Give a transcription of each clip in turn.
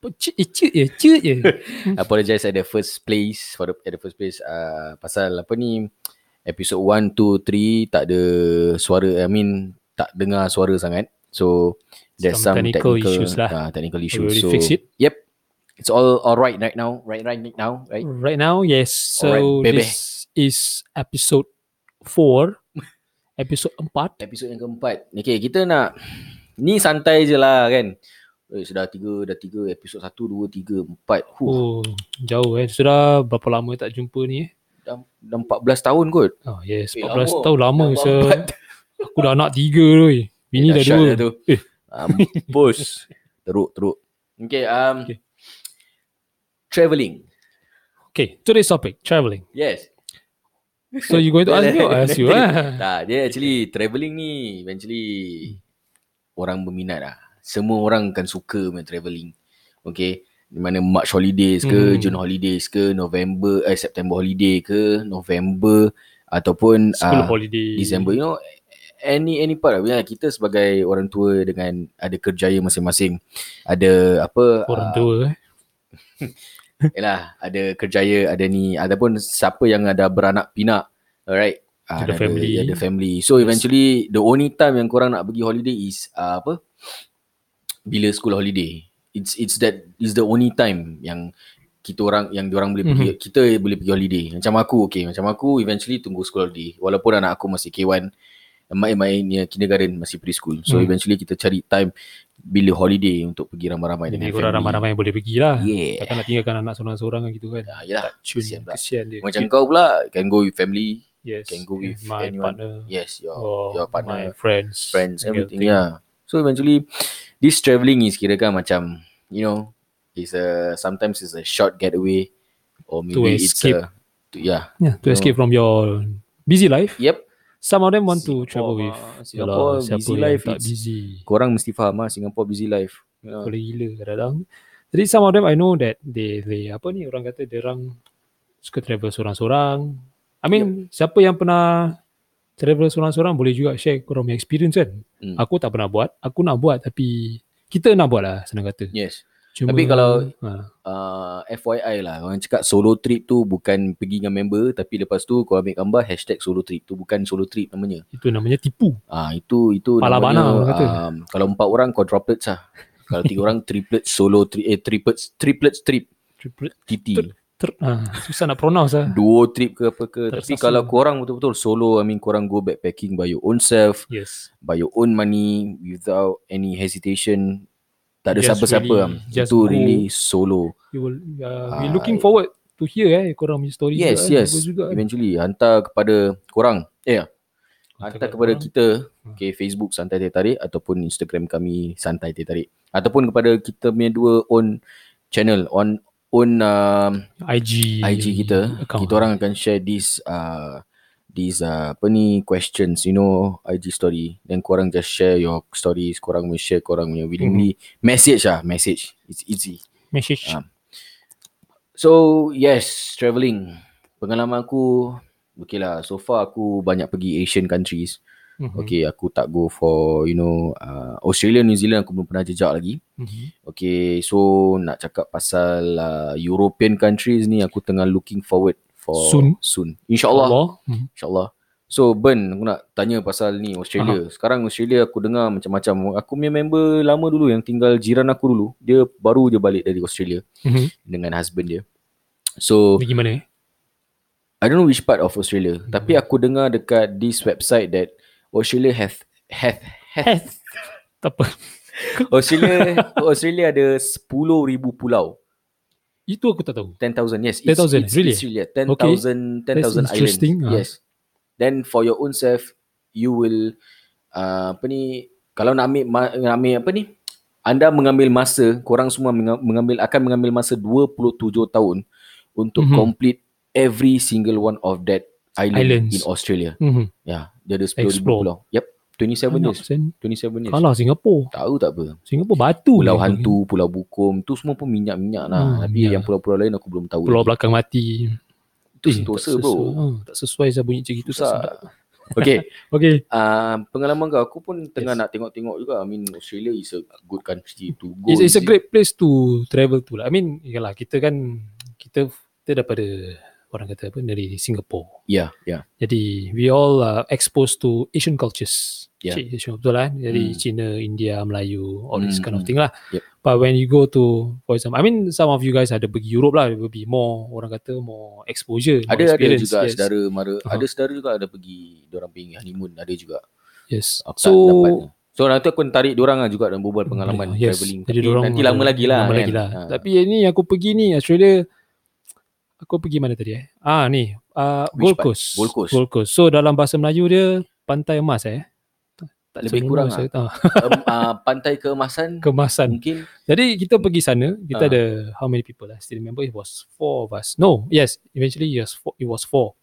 Cik je, cik je, cik je. apologize at the first place. For the, at the first place. Uh, pasal apa ni. Episode 1, 2, 3 tak ada suara. I mean tak dengar suara sangat. So there's some, Some technical issues lah. Uh, technical issues. so fix it. Yep. It's all all right right now. Right right now. Right. Right now, yes. So baby. this is episode 4. episode 4. Episod yang keempat. Okay, kita nak ni santai je lah kan. Eh, sudah tiga, dah tiga episod satu, dua, tiga, empat. Huh, Oh, jauh eh. Sudah berapa lama tak jumpa ni eh? dah, dah 14 tahun kot. Oh yes, Eh, 14 lama. tahun lama. Dah empat. aku dah anak tiga tu. Bini dah dahsyat dua. tu. Eh. Mampus. teruk, teruk. Okay, um, Okay. travelling. Okay, today's topic, travelling. Yes. So you going to ask me or ask you? ah? Tak, dia actually travelling ni eventually orang berminat lah. Semua orang kan suka main travelling. Okay. Di mana March holidays ke, Hmm. June holidays ke, November, eh September holiday ke, November ataupun School ah, holiday. December. You know, any any part lah. Ya, Kita sebagai orang tua dengan ada kerjaya masing-masing. Ada apa? Orang ah, tua eh. Yalah, ada kerjaya, ada ni ataupun siapa yang ada beranak pinak. Alright. Ah, Ada family. Ada family. So eventually the only time yang korang nak pergi holiday is uh, apa? Bila school holiday. It's it's that is the only time yang kita orang yang diorang boleh pergi Mhm. kita boleh pergi holiday. Macam aku okay, macam aku eventually tunggu school holiday. Walaupun anak aku masih K1 main-main ni kindergarten masih preschool. So Hmm. eventually kita cari time bila holiday untuk pergi ramai-ramai Jadi dengan family. ramai-ramai yang boleh pergi lah. Yeah. Takkan nak tinggalkan anak seorang-seorang kan gitu kan. Ah, yalah. Cun, kesian pula. kesian dia. Macam kau pula can go with family, yes. can go with my anyone. partner. yes, your or your my partner, friends. friends, of everything. thing. Yeah. So eventually, this travelling is kira kan macam you know, is a sometimes it's a short getaway, or maybe it's escape. a to, yeah. Yeah, to escape from your busy life. Yep. Some of them want to Singapore travel mah. with Singapore Yalah, busy life, tak busy. Korang mesti faham lah Singapore busy life. You know. Boleh gila kadang-kadang. Jadi some of them I know that they they apa ni orang kata dia orang suka travel seorang-seorang. I mean siapa yang pernah travel seorang-seorang boleh juga share korang punya experience kan. Hmm. Aku tak pernah buat, aku nak buat tapi kita nak buat lah senang kata. Yes. Cuma, Tapi kalau- ha, Uh, FYI lah Orang cakap solo trip tu Bukan pergi dengan member Tapi lepas tu Kau ambil gambar Hashtag solo trip tu Bukan solo trip namanya itu namanya tipu. Ah itu itu Pala namanya, bana orang kata. Um, kalau empat orang quadruplets lah. kalau tiga orang triplets solo tri, eh triplets triplets trip Triplet. TT. Ter- ha, susah nak pronounce lah. Duo trip ke apa ke. Tapi kalau korang betul-betul solo I mean korang go backpacking by your own self, Yes. by your own money without any hesitation. Tak ada Just siapa-siapa really- just Itu go. really solo. You will uh, we Ah, looking forward to hear eh korang punya story Yes, juga, eh. yes. Bagus juga, eh. Eventually hantar kepada korang. Eh, Hantar hantar kepada korang. kita Hmm. okay, Facebook Santai Teh Tarik ataupun Instagram kami Santai Teh Tarik ataupun kepada kita punya dua own channel on own uh, IG IG kita account. kita orang akan share this uh, these uh, apa ni questions you know IG story then korang just share your stories korang will share korang punya willingly Hmm. message lah message it's easy message. Ah. So yes, travelling. Pengalaman aku okay lah. So far aku banyak pergi Asian countries. Mhm. Okay, aku tak go for you know uh, Australia, New Zealand aku belum pernah jejak lagi. Mhm. Okay, so nak cakap pasal uh, European countries ni aku tengah looking forward for Soon. Soon. InsyaAllah. Allah. Mhm. InsyaAllah. So Ben, aku nak tanya pasal ni Australia. Sekarang Australia aku dengar macam-macam. Aku punya member lama dulu yang tinggal jiran aku dulu. Dia baru je balik dari Australia Mhm. dengan husband dia. So gimana eh? I don't know which part of Australia, tapi aku dengar dekat this website that Australia have have have. Tak apa. Australia Australia ada 10,000 pulau. Itu aku tak tahu. 10,000 yes. 10,000, it's, really? It's really Okay. 10,000 That's 10,000 islands. interesting, ah. Yes. Then for your own self you will uh, apa ni kalau nak ambil nak ambil apa ni anda mengambil masa korang semua menga- mengambil akan mengambil masa 27 tahun untuk Mhm. complete every single one of that island Islands. in Australia. Mhm. Ya, dia ada 10,000 Explore. pulau. Yep, 27 Banyak years. sen. 27 years. Kalah Singapura. Tahu tak apa. Singapura batu. Pulau. Hantu, Pulau Bukum, tu semua pun minyak-minyak lah. Hmm, Tapi ya. yang pulau-pulau lain aku belum tahu. Pulau lagi. belakang mati. Itu Eh, sentosa tak bro. sesuai. Ha, tak sesuai saya bunyi tak Susah. sedap. Okay, Okay. uh, pengalaman kau, aku pun tengah Yes. nak tengok-tengok juga. I mean, Australia is a good country to go. It's, it's a great place to travel to lah. I mean, yalah, kita kan, kita, kita daripada, orang kata apa, dari Singapore. Ya, ya. Jadi, we all are exposed to Asian cultures. Yeah. Cik, betul lah. Jadi, Hmm. Cina, India, Melayu, all this Hmm, kind of hmm. thing lah. Yep. But when you go to, for example, I mean, some of you guys ada pergi Europe lah, will be more, orang kata, more exposure, more Ada ada experience. juga yes. saudara mara, Aha. ada saudara juga ada pergi diorang pergi honeymoon, ada juga. Yes. Aku so, dapat. So nanti aku tarik diorang lah juga dan berbual pengalaman yes. travelling. Jadi Tapi nanti lama lagi lah. Lama kan? lagi lah. Ha. Tapi yang ni aku pergi ni Australia aku pergi mana tadi eh? Ah ni, uh, Gold? Coast. Gold Coast. Gold Coast. So dalam bahasa Melayu dia pantai emas eh. Tak Lebih kurang saya, ah, um, uh, pantai keemasan kemasan. mungkin Jadi kita pergi sana, kita Ah. ada how many people? I still remember it was four of us. No, yes, eventually it was four. It was four.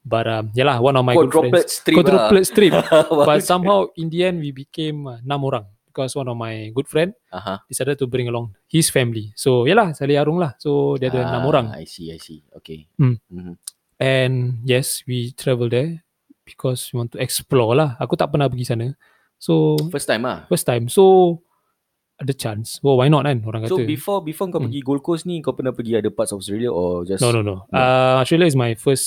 But um, yalah, one of my good quadruplet friends. strip lah. Quadruplet strip. But somehow in the end we became uh, enam orang because one of my good friend Aha. decided to bring along his family. So yalah, saling arung lah. So dia ada enam Ah, orang. I see, I see. Okay. Hmm. Mhm. And yes, we travel there because we want to explore lah. Aku tak pernah pergi sana. So First time ah. first time. So ada chance. Oh, why not kan orang So kata. before before kau Hmm. pergi Gold Coast ni kau pernah pergi other parts of Australia or just no, no, no. No. Uh, Australia is my first,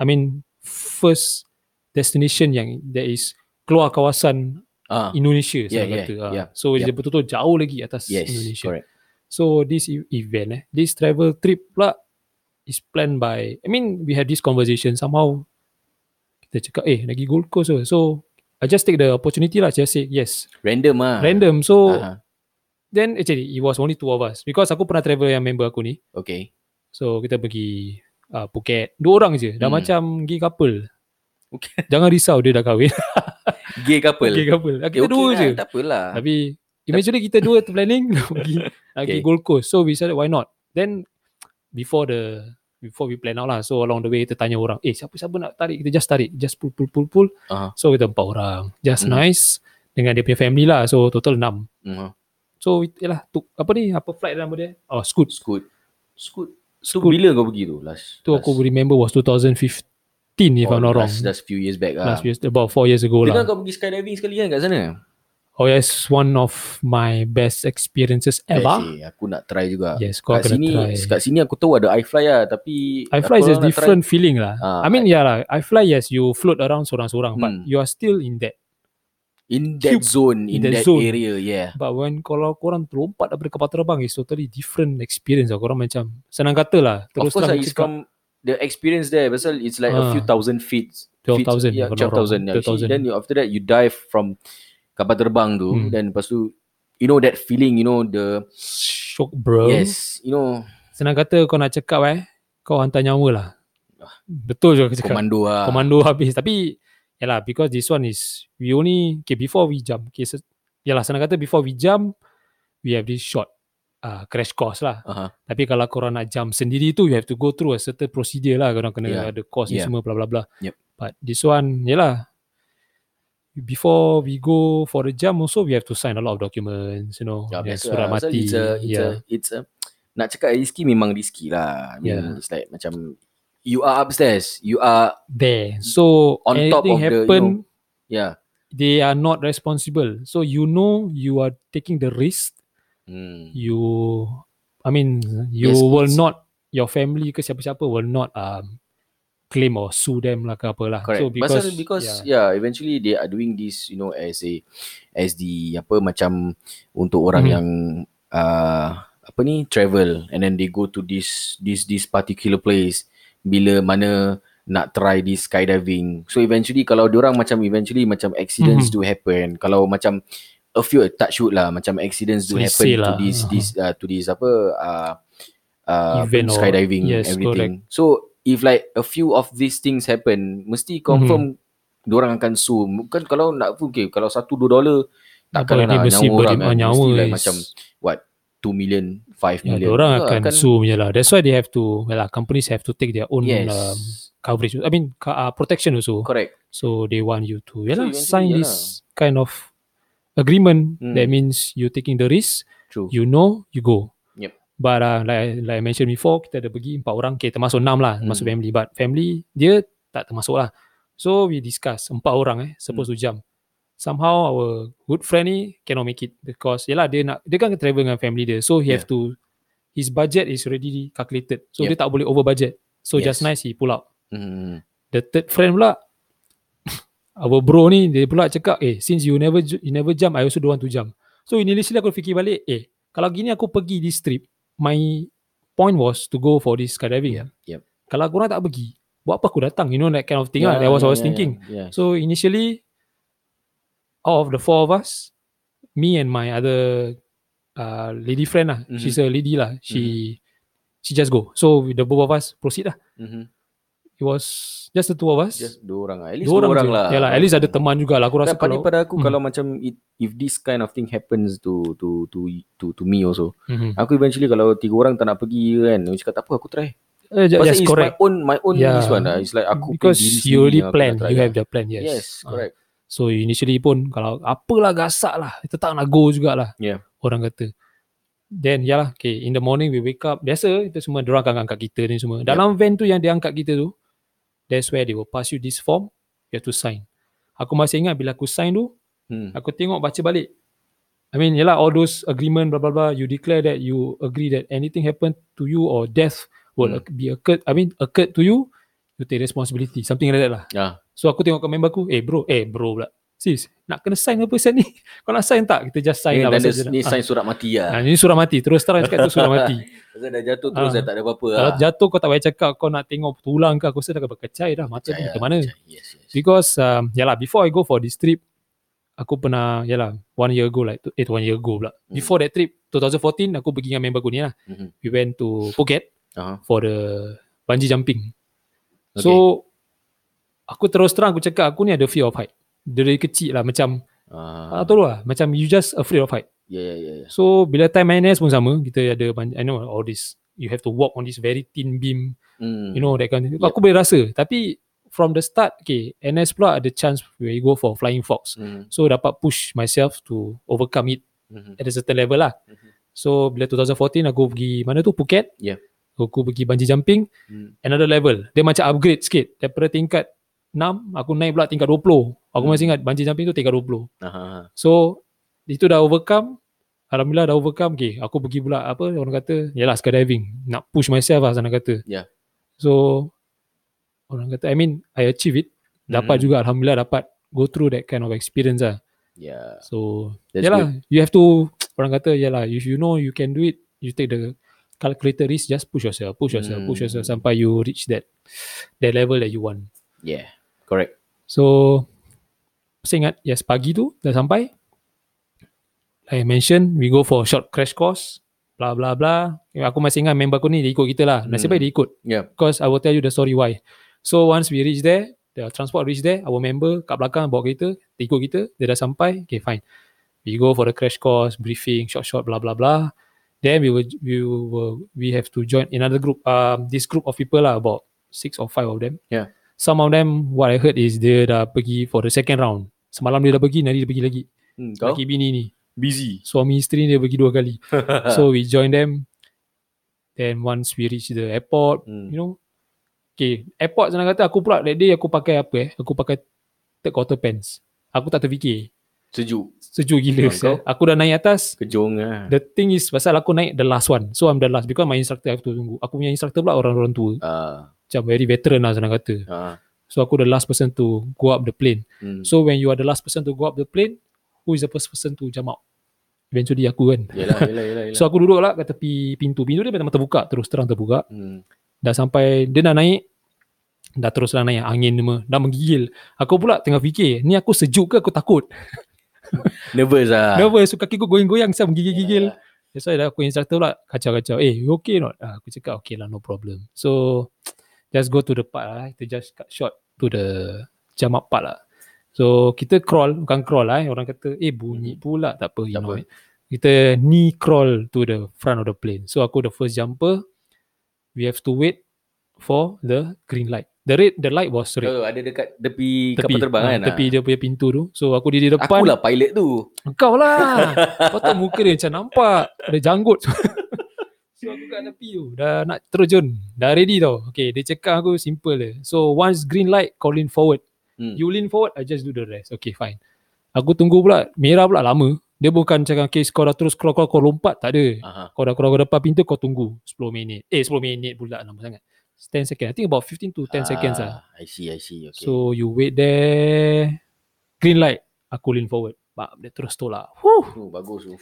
I mean, first destination yang that is keluar kawasan Ah, Indonesia Yeah, saya yeah, kata. Ah. yeah, So yeah. dia betul-betul jauh lagi atas yes, Indonesia. correct. So this e- event eh, this travel trip pula is planned by, I mean we had this conversation somehow kita cakap eh lagi Gold Coast ke. So I just take the opportunity lah, just say yes. Random ah. Random. So Aha. then actually it was only two of us because aku pernah travel yang member aku ni. Okay. So kita pergi uh, Phuket. Dua orang je. Dah Hmm. macam gay couple. Okay. Jangan risau dia dah kahwin. Gay couple. gay couple. Okay, Kita dua lah, je. Tak apalah. Tapi eventually kita dua tu planning nak pergi nak pergi Okay. Gold Coast. So we said why not? Then before the before we plan out lah. So along the way kita tanya orang, eh siapa-siapa nak tarik? Kita just tarik. Just pull pull pull pull. Aha. So kita empat orang. Just Mhm. nice dengan dia punya family lah. So total enam. Mhm. So yalah tu apa ni apa flight nama dia? Oh Scoot. Scoot. Scoot. So Scoot. bila kau pergi tu last? Tu aku remember was 2015 if oh, I'm not wrong. last, last few years back lah. Last year, about four years ago Dengar lah. kau pergi skydiving sekali kan kat sana? Oh yes, one of my best experiences ever. Eh, aku nak try juga. Yes, kau kat kena sini, try. kat sini aku tahu ada iFly lah tapi I fly aku is a different feeling lah. Ah, I mean, yeah lah. I fly yes, you float around seorang-seorang, but Hmm. you are still in that. In that cube, zone, in, in that that, zone. area, yeah. But when kalau korang terlompat daripada kapal terbang, is totally different experience lah. Korang macam senang kata lah. Of Terus course lah, terang it's cakap, from the experience there. Pasal it's like a Ah. few thousand feet. 12,000 feet, yeah, if I'm not 12,000. wrong. Yeah. 12,000. Then you, after that, you dive from kapal terbang tu. Hmm. Then lepas tu, you know that feeling, you know the, shock bro. yes, you know, Senang kata kau nak cakap eh, kau hantar nyawa lah. Betul je aku cakap. komando lah. komando habis tapi yalah because this one is we only okay before we jump okay so, yalah senang kata before we jump we have this short uh, crash course lah Aha. tapi kalau korang nak jump sendiri tu you have to go through a certain procedure lah korang kena Yeah. ada course ni Yeah. semua bla bla bla Yep. but this one yalah before we go for the jump also we have to sign a lot of documents you know Ya, yeah, surat lah. Mati It's a, it's yeah. a, it's a, nak cakap risky memang risky lah. I mean, Yeah. it's like macam, you are upstairs, you are, there so On top anything of the, you happen know, yeah. they are not responsible so you know you are taking the risk Hmm. you I mean you Yes, will it's- not your family ke siapa-siapa will not um, claim or sue them lah ke apa lah. Correct. So because, Pasal because yeah. yeah, eventually they are doing this, you know, as a as the apa macam untuk orang Mhm. yang uh, apa ni travel and then they go to this this this particular place bila mana nak try this skydiving. So eventually kalau orang macam eventually macam accidents Mhm. do happen. Kalau macam a few touch wood lah macam accidents do happen Selesai to lah. this Uh-huh. this uh, to this apa uh, uh, Event or- skydiving yes, everything. So if like a few of these things happen, mesti confirm mm-hmm. orang akan sue. Bukan kalau nak okay, kalau satu dua dolar takkan nak mesti nyawa orang kan. nyawa Mesti like is- macam what 2 million, 5 yeah, million. orang Tu akan sue punya lah. That's why they have to well, lah, companies have to take their own Yes. um, coverage. I mean uh, protection also. Correct. So they want you to yeah, lah, eventually, sign yeah this kind of agreement. Hmm. That means you taking the risk. True. You know, you go. Yep. But uh, like like I mentioned before, kita ada pergi empat orang, okay, termasuk enam lah, termasuk Hmm. family. But family dia tak termasuk lah. So we discuss empat orang eh supposed Hmm. to jump. Somehow our good friend ni cannot make it because yelah dia nak dia kan travel dengan family dia. So he Yeah. have to his budget is already calculated. So Yep. dia tak boleh over budget. So Yes. just nice he pull out. Hmm. The third friend pula our bro ni dia pula cakap eh since you never you never jump I also don't want to jump. So initially aku fikir balik eh kalau gini aku pergi this trip my point was to go for this skydiving. Yep, yep. Kalau korang tak pergi buat apa aku datang you know that kind of thing lah. That was I was thinking. Yeah. So initially, out of the four of us, me and my other uh, lady friend lah, Mhm. she's a lady lah. She she just go. So the both of us proceed lah. Mhm. It was just the two of us. Just dua orang lah. At least dua dua, orang, je. lah. Yalah, at least ada teman juga lah. Aku rasa kalau pada aku Hmm. kalau macam it, if this kind of thing happens to to to to to me also. Mhm. Aku eventually kalau tiga orang tak nak pergi kan, aku cakap tak apa aku try. Eh, Pasal yes, it's correct. my own my own Yeah. this one lah. It's like aku Because you already plan, you have the plan. Yes. Yes, Ah. correct. So initially pun kalau apalah gasak lah, tetap nak go jugalah. Yeah. Orang kata. Then yalah, okay, in the morning we wake up. Biasa itu semua diorang akan angkat kita ni semua. Dalam van tu yang dia angkat kita tu, that's where they will pass you this form, you have to sign. Aku masih ingat bila aku sign tu, Hmm. aku tengok baca balik. I mean, yalah all those agreement blah blah blah, you declare that you agree that anything happen to you or death will Hmm. be occurred, I mean occurred to you, you take responsibility, something like that lah. Ah, So aku tengok kat member aku, eh bro, eh bro pula. Sis, nak kena sign apa set ni? Kau nak sign tak? Kita just sign ni, lah. dan pasal dia, ni nak- sign surat mati ah. lah. Ah, ini surah mati. Terus terang cakap tu surah mati. Pasal dah jatuh terus Ah. dah tak ada apa-apa Kalau lah. jatuh kau tak payah cakap kau nak tengok tulang ke aku rasa dah berkecai dah mata ni ke mana. Yes, yes. Because um, yalah before I go for this trip aku pernah yalah one year ago like eh one year ago pula. Hmm. Before that trip 2014 aku pergi dengan member aku ni lah. Mhm. We went to Phuket Aha. for the bungee jumping. Okay. So aku terus terang aku cakap aku ni ada fear of height. Dari kecil lah macam Ah, tak tahu lah macam you just afraid of height. ya, ya, ya, ya. So bila time NS pun sama kita ada I know all this you have to walk on this very thin beam Hmm. you know that kind of thing. Yep. Aku boleh rasa tapi from the start okay NS pula ada chance where you go for flying fox. Hmm. So dapat push myself to overcome it Mhm. at a certain level lah. Mhm. So bila 2014 aku pergi mana tu Phuket. Yeah. Aku pergi bungee jumping Hmm. another level. Dia macam upgrade sikit daripada tingkat 6 aku naik pula tingkat 20. Aku masih ingat bungee jumping tu tingkat 20. Aha, aha. So itu dah overcome. Alhamdulillah dah overcome. Okay, aku pergi pula apa orang kata, yalah skydiving. Nak push myself lah sana kata. Yeah. So orang kata I mean I achieve it. Dapat Mhm. juga alhamdulillah dapat go through that kind of experience lah. Yeah. So That's yalah, you have to orang kata yalah if you know you can do it, you take the calculated risk just push yourself, push yourself, push Hmm. yourself sampai you reach that that level that you want. Yeah. Correct. So saya ingat yes pagi tu dah sampai. Like I mentioned, we go for short crash course, blah blah blah. Aku masih ingat member aku ni dia ikut kita lah. Nasib Hmm. baik dia ikut. Yeah. Because I will tell you the story why. So once we reach there, the transport reach there, our member kat belakang bawa kereta, dia ikut kita, dia dah sampai, okay fine. We go for the crash course, briefing, short short, blah blah blah. Then we will we will we have to join another group. Um, this group of people lah, about six or five of them. Yeah. Some of them, what I heard is dia dah pergi for the second round. Semalam dia dah pergi, nanti dia pergi lagi. Hmm, kau Laki bini ni. busy. Suami isteri dia pergi dua kali. so we join them. Then once we reach the airport, Hmm. you know, okay, airport senang kata aku pula that day aku pakai apa eh? Aku pakai third quarter pants. Aku tak terfikir. Sejuk. Sejuk gila. Oh, aku dah naik atas. Kejong lah. The thing is pasal aku naik the last one. So I'm the last because my instructor to tunggu. Aku punya instructor pula orang-orang tua. Ah. Macam very veteran lah senang kata. Ah. So aku the last person to go up the plane. Hmm. So when you are the last person to go up the plane, who is the first person to jump out? Eventually aku kan. Yelah, yelah, yelah. yelah. So aku duduk lah kat tepi pintu. Pintu dia memang terbuka. Terus terang terbuka. hmm. Dah sampai, dia dah naik. Dah terus lah naik. Angin semua. Dah menggigil. Aku pula tengah fikir, ni aku sejuk ke aku takut? Nervous lah. Nervous. So kaki aku goyang-goyang. Saya menggigil-gigil. Yelah. That's why dah aku instructor pula kacau-kacau. Eh, you okay not? Ah, aku cakap, okay lah, no problem. So, just go to the part lah. Kita just cut short to the jump up part lah. So, kita crawl, bukan crawl lah. Eh. Orang kata, eh bunyi pula. Tak apa, you Tak know. apa. Kita knee crawl to the front of the plane. So, aku the first jumper. We have to wait for the green light. The red, the light was red. Oh, ada dekat tepi, tepi, kapal terbang ah, kan? tepi dia punya pintu tu. So aku diri depan. Aku lah pilot tu. Kau lah. Kau tahu muka dia macam nampak. Ada janggut. so aku kat tepi tu. Dah nak terjun. Dah ready tau. Okay, dia cakap aku simple je. So once green light, kau lean forward. Hmm. You lean forward, I just do the rest. Okay, fine. Aku tunggu pula. Merah pula lama. Dia bukan cakap, okay, kau dah terus keluar-keluar, kau lompat. Tak ada. Aha. Kau dah keluar depan pintu, kau tunggu 10 minit. Eh, 10 minit pula lama sangat. 10 second. I think about 15 to 10 seconds lah. Ah, I see, I see. Okay. So you wait there. Green light. Aku lean forward. Bak, dia terus tolak. Huh. tu bagus tu.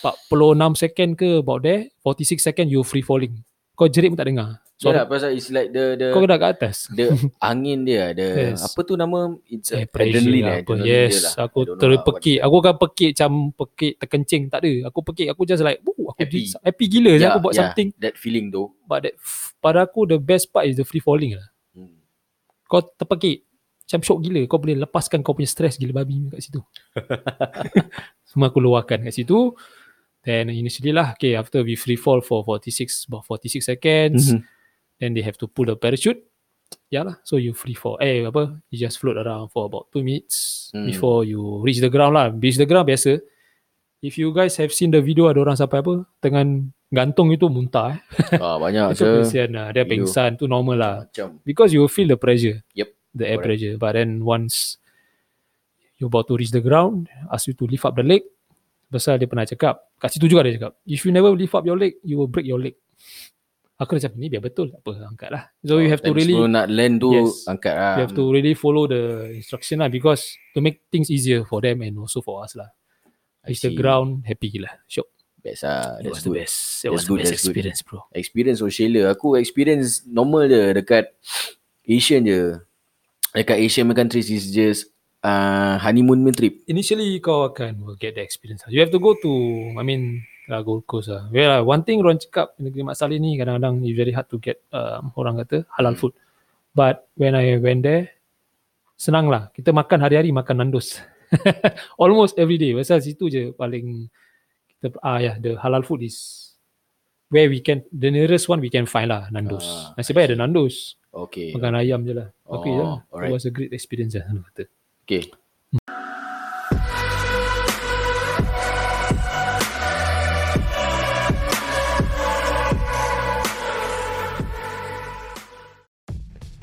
46 second ke about there. 46 second you free falling. Kau jerit pun tak dengar. So, yeah, pasal it's like the the kau dah kat atas. the angin dia, the Yes. apa tu nama? It's Eh, adrenaline, lah eh, apa. adrenaline Yes, lah. Aku terus lah. Aku akan pekik macam pekik terkencing. Tak ada. Aku pekik. Aku just like, Woo, aku Happy. happy, happy gila yeah, Yeah, aku buat yeah. something. That feeling tu. But that, pada aku the best part is the free falling lah. Hmm. Kau terpekik. Macam syok gila. Kau boleh lepaskan kau punya stress gila babi kat situ. Semua aku luahkan kat situ. Then initially lah, okay, after we free fall for 46, about 46 seconds, Mhm. then they have to pull the parachute. Yeah lah, so you free fall. Eh, apa, you just float around for about 2 minutes Hmm. before you reach the ground lah. Reach the ground biasa. If you guys have seen the video, ada orang sampai apa, dengan gantung itu muntah eh. ah, banyak Itu so, kesian lah. Dia pengsan, tu normal lah macam because you will feel the pressure. Yep, The air correct. pressure. But then once you about to reach the ground, ask you to lift up the leg. Pasal dia pernah cakap, kat situ juga dia cakap, if you never lift up your leg, you will break your leg. Aku dah cakap, ni biar betul. Tak apa, angkat lah. So you have to really, sebelum nak land tu Yes. angkat lah. you have to really follow the instruction lah because to make things easier for them and also for us lah. I Reach the ground, happy lah. Syok. Best lah. That's was the best. It That's was the good, best that's good. experience bro. Experience Australia. Aku experience normal je dekat Asian je. Dekat Asian countries is just uh, honeymoon punya trip. initially kau akan will get the experience. You have to go to, I mean, uh, Gold Coast lah. Well, one thing orang cakap negeri Mak Saleh ni kadang-kadang it's very hard to get um, orang kata halal Hmm. food. But when I went there, senang lah. Kita makan hari-hari makan Nandos. Almost every day. Pasal situ je paling kita, ah yeah, the halal food is where we can, the nearest one we can find lah Nandos. Ah, Nasib baik ada Nandos. Okay. Makan ayam je lah. Okay Oh, je lah. It alright. was a great experience lah. Okay.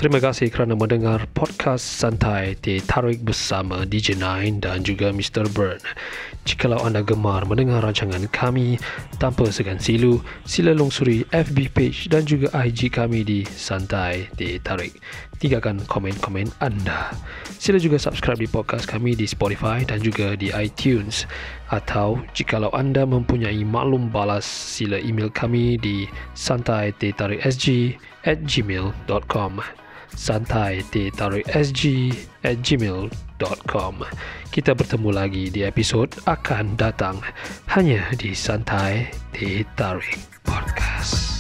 Terima kasih kerana mendengar podcast santai Teh Tarik bersama DJ Nine dan juga Mr. Burn. Jikalau anda gemar mendengar rancangan kami tanpa segan silu, sila lungsuri FB page dan juga IG kami di Santai Teh Tarik. Tinggalkan komen-komen anda. Sila juga subscribe di podcast kami di Spotify dan juga di iTunes. Atau jikalau anda mempunyai maklum balas, sila email kami di santai.tarikSG at gmail.com santai sg at gmail.com Kita bertemu lagi di episod akan datang hanya di Santai Teh Tarik.